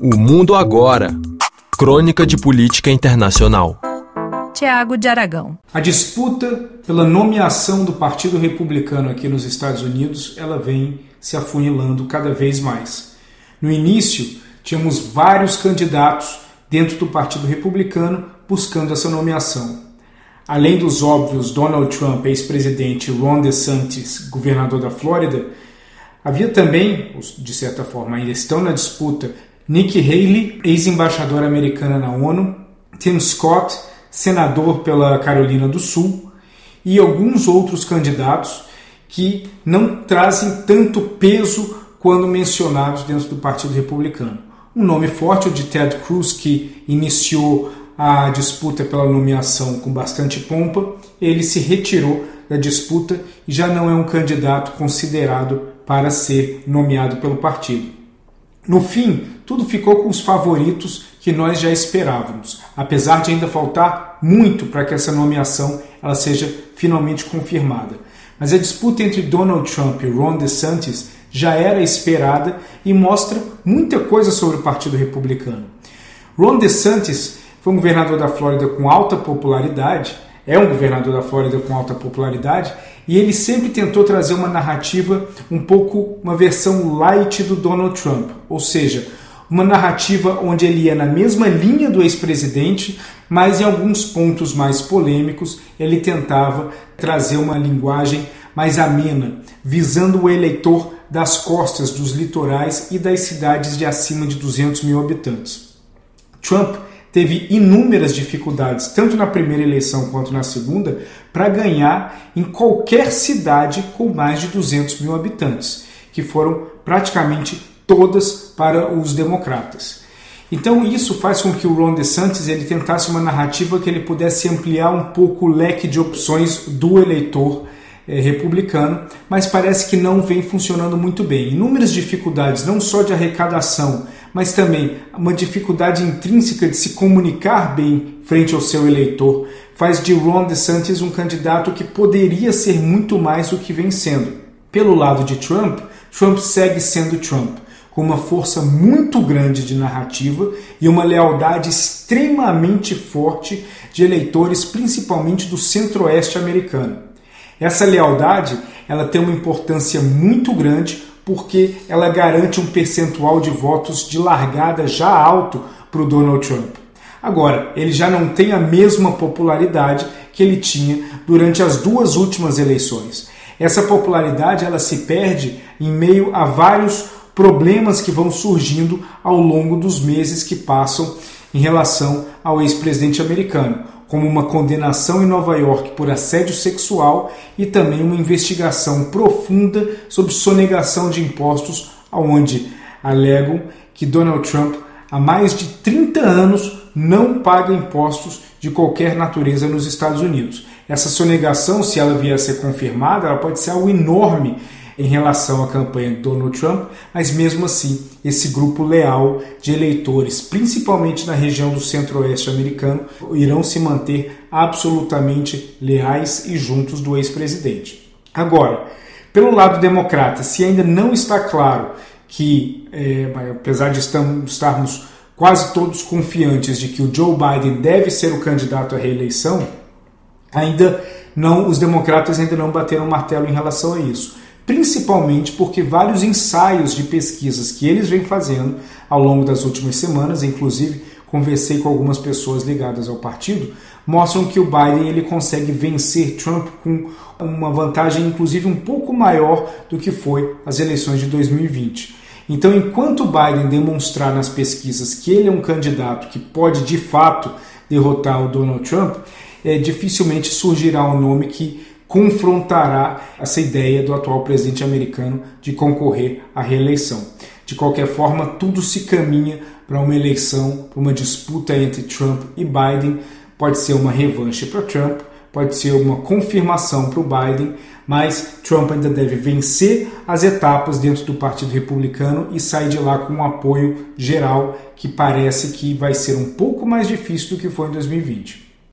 O Mundo Agora Crônica de Política Internacional. Tiago de Aragão. A disputa pela nomeação do Partido Republicano aqui nos Estados Unidos, ela vem se afunilando cada vez mais. No início, tínhamos vários candidatos dentro do Partido Republicano buscando essa nomeação. Além dos óbvios Donald Trump, ex-presidente, Ron DeSantis, governador da Flórida, havia também, de certa forma ainda estão na disputa, Nikki Haley, ex-embaixadora americana na ONU, Tim Scott, senador pela Carolina do Sul, e alguns outros candidatos que não trazem tanto peso quando mencionados dentro do Partido Republicano. Um nome forte, o de Ted Cruz, que iniciou a disputa pela nomeação com bastante pompa, ele se retirou da disputa e já não é um candidato considerado para ser nomeado pelo partido. No fim, tudo ficou com os favoritos que nós já esperávamos, apesar de ainda faltar muito para que essa nomeação ela seja finalmente confirmada. Mas a disputa entre Donald Trump e Ron DeSantis já era esperada e mostra muita coisa sobre o Partido Republicano. Ron DeSantis foi um governador da Flórida com alta popularidade, é um governador da Flórida com alta popularidade e ele sempre tentou trazer uma narrativa um pouco, uma versão light do Donald Trump, ou seja, uma narrativa onde ele ia na mesma linha do ex-presidente, mas em alguns pontos mais polêmicos ele tentava trazer uma linguagem mais amena, visando o eleitor das costas dos litorais e das cidades de acima de 200 mil habitantes. Trump teve inúmeras dificuldades, tanto na primeira eleição quanto na segunda, para ganhar em qualquer cidade com mais de 200 mil habitantes, que foram praticamente todas para os democratas. Então isso faz com que o Ron DeSantis ele tentasse uma narrativa que ele pudesse ampliar um pouco o leque de opções do eleitor é, republicano, mas parece que não vem funcionando muito bem. Inúmeras dificuldades, não só de arrecadação, mas também uma dificuldade intrínseca de se comunicar bem frente ao seu eleitor, faz de Ron DeSantis um candidato que poderia ser muito mais do que vem sendo. Pelo lado de Trump, Trump segue sendo Trump, com uma força muito grande de narrativa e uma lealdade extremamente forte de eleitores, principalmente do centro-oeste americano. Essa lealdade ela tem uma importância muito grande porque ela garante um percentual de votos de largada já alto para o Donald Trump. Agora, ele já não tem a mesma popularidade que ele tinha durante as duas últimas eleições. Essa popularidade ela se perde em meio a vários problemas que vão surgindo ao longo dos meses que passam em relação ao ex-presidente americano como uma condenação em Nova York por assédio sexual e também uma investigação profunda sobre sonegação de impostos, onde alegam que Donald Trump há mais de 30 anos não paga impostos de qualquer natureza nos Estados Unidos. Essa sonegação, se ela vier a ser confirmada, ela pode ser algo enorme em relação à campanha de Donald Trump, mas mesmo assim, esse grupo leal de eleitores, principalmente na região do centro-oeste americano, irão se manter absolutamente leais e juntos do ex-presidente. Agora, pelo lado democrata, se ainda não está claro que, é, apesar de estarmos quase todos confiantes de que o Joe Biden deve ser o candidato à reeleição, ainda não, os democratas ainda não bateram martelo em relação a isso principalmente porque vários ensaios de pesquisas que eles vêm fazendo ao longo das últimas semanas, inclusive conversei com algumas pessoas ligadas ao partido, mostram que o Biden ele consegue vencer Trump com uma vantagem inclusive um pouco maior do que foi as eleições de 2020. Então, enquanto o Biden demonstrar nas pesquisas que ele é um candidato que pode de fato derrotar o Donald Trump, é, dificilmente surgirá um nome que confrontará essa ideia do atual presidente americano de concorrer à reeleição. De qualquer forma, tudo se caminha para uma eleição, para uma disputa entre Trump e Biden. Pode ser uma revanche para Trump, pode ser uma confirmação para o Biden, mas Trump ainda deve vencer as etapas dentro do Partido Republicano e sair de lá com um apoio geral que parece que vai ser um pouco mais difícil do que foi em 2020.